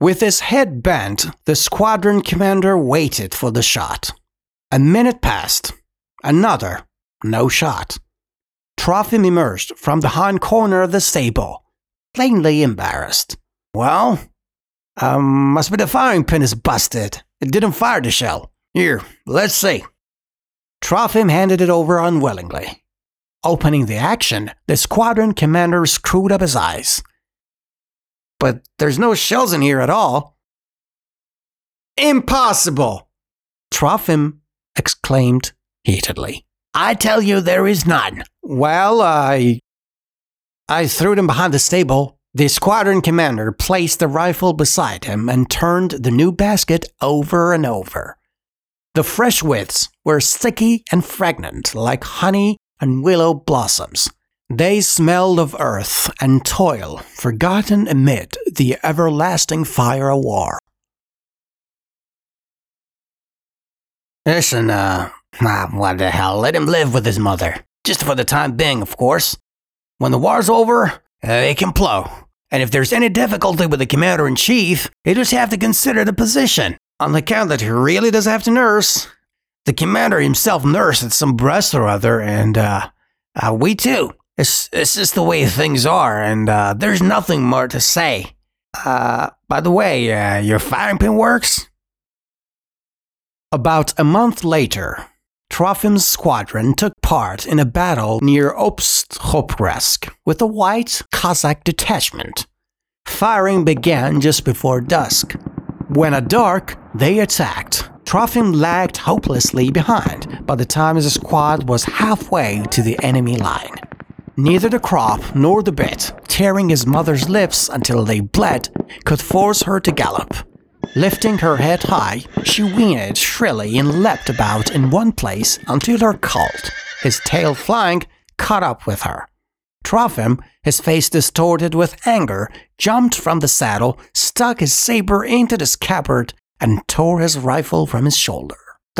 With his head bent, the squadron commander waited for the shot. A minute passed. Another. No shot. Trofim emerged from the hind corner of the stable, plainly embarrassed. Well, um, must be the firing pin is busted. It didn't fire the shell. Here, let's see. Trofim handed it over unwillingly. Opening the action, the squadron commander screwed up his eyes. But there's no shells in here at all. Impossible! Trofim exclaimed heatedly. I tell you there is none. Well, I. I threw them behind the stable. The squadron commander placed the rifle beside him and turned the new basket over and over. The fresh withs were sticky and fragrant like honey and willow blossoms. They smelled of earth and toil, forgotten amid the everlasting fire of war. Listen, uh, ah, what the hell, let him live with his mother. Just for the time being, of course. When the war's over, uh, it can plow. And if there's any difficulty with the commander in chief, you just have to consider the position. On the account that he really does have to nurse. The commander himself nursed at some breast or other, and, uh, uh we too. It's, it's just the way things are, and, uh, there's nothing more to say. Uh, by the way, uh, your firing pin works? About a month later, Trofim's squadron took part in a battle near Obstkopretsk with a white Cossack detachment. Firing began just before dusk. When at dark, they attacked. Trofim lagged hopelessly behind by the time his squad was halfway to the enemy line. Neither the crop nor the bit, tearing his mother's lips until they bled, could force her to gallop. Lifting her head high, she whinnied shrilly and leapt about in one place until her colt, his tail flying, caught up with her. Trofim, his face distorted with anger, jumped from the saddle, stuck his saber into the scabbard, and tore his rifle from his shoulder.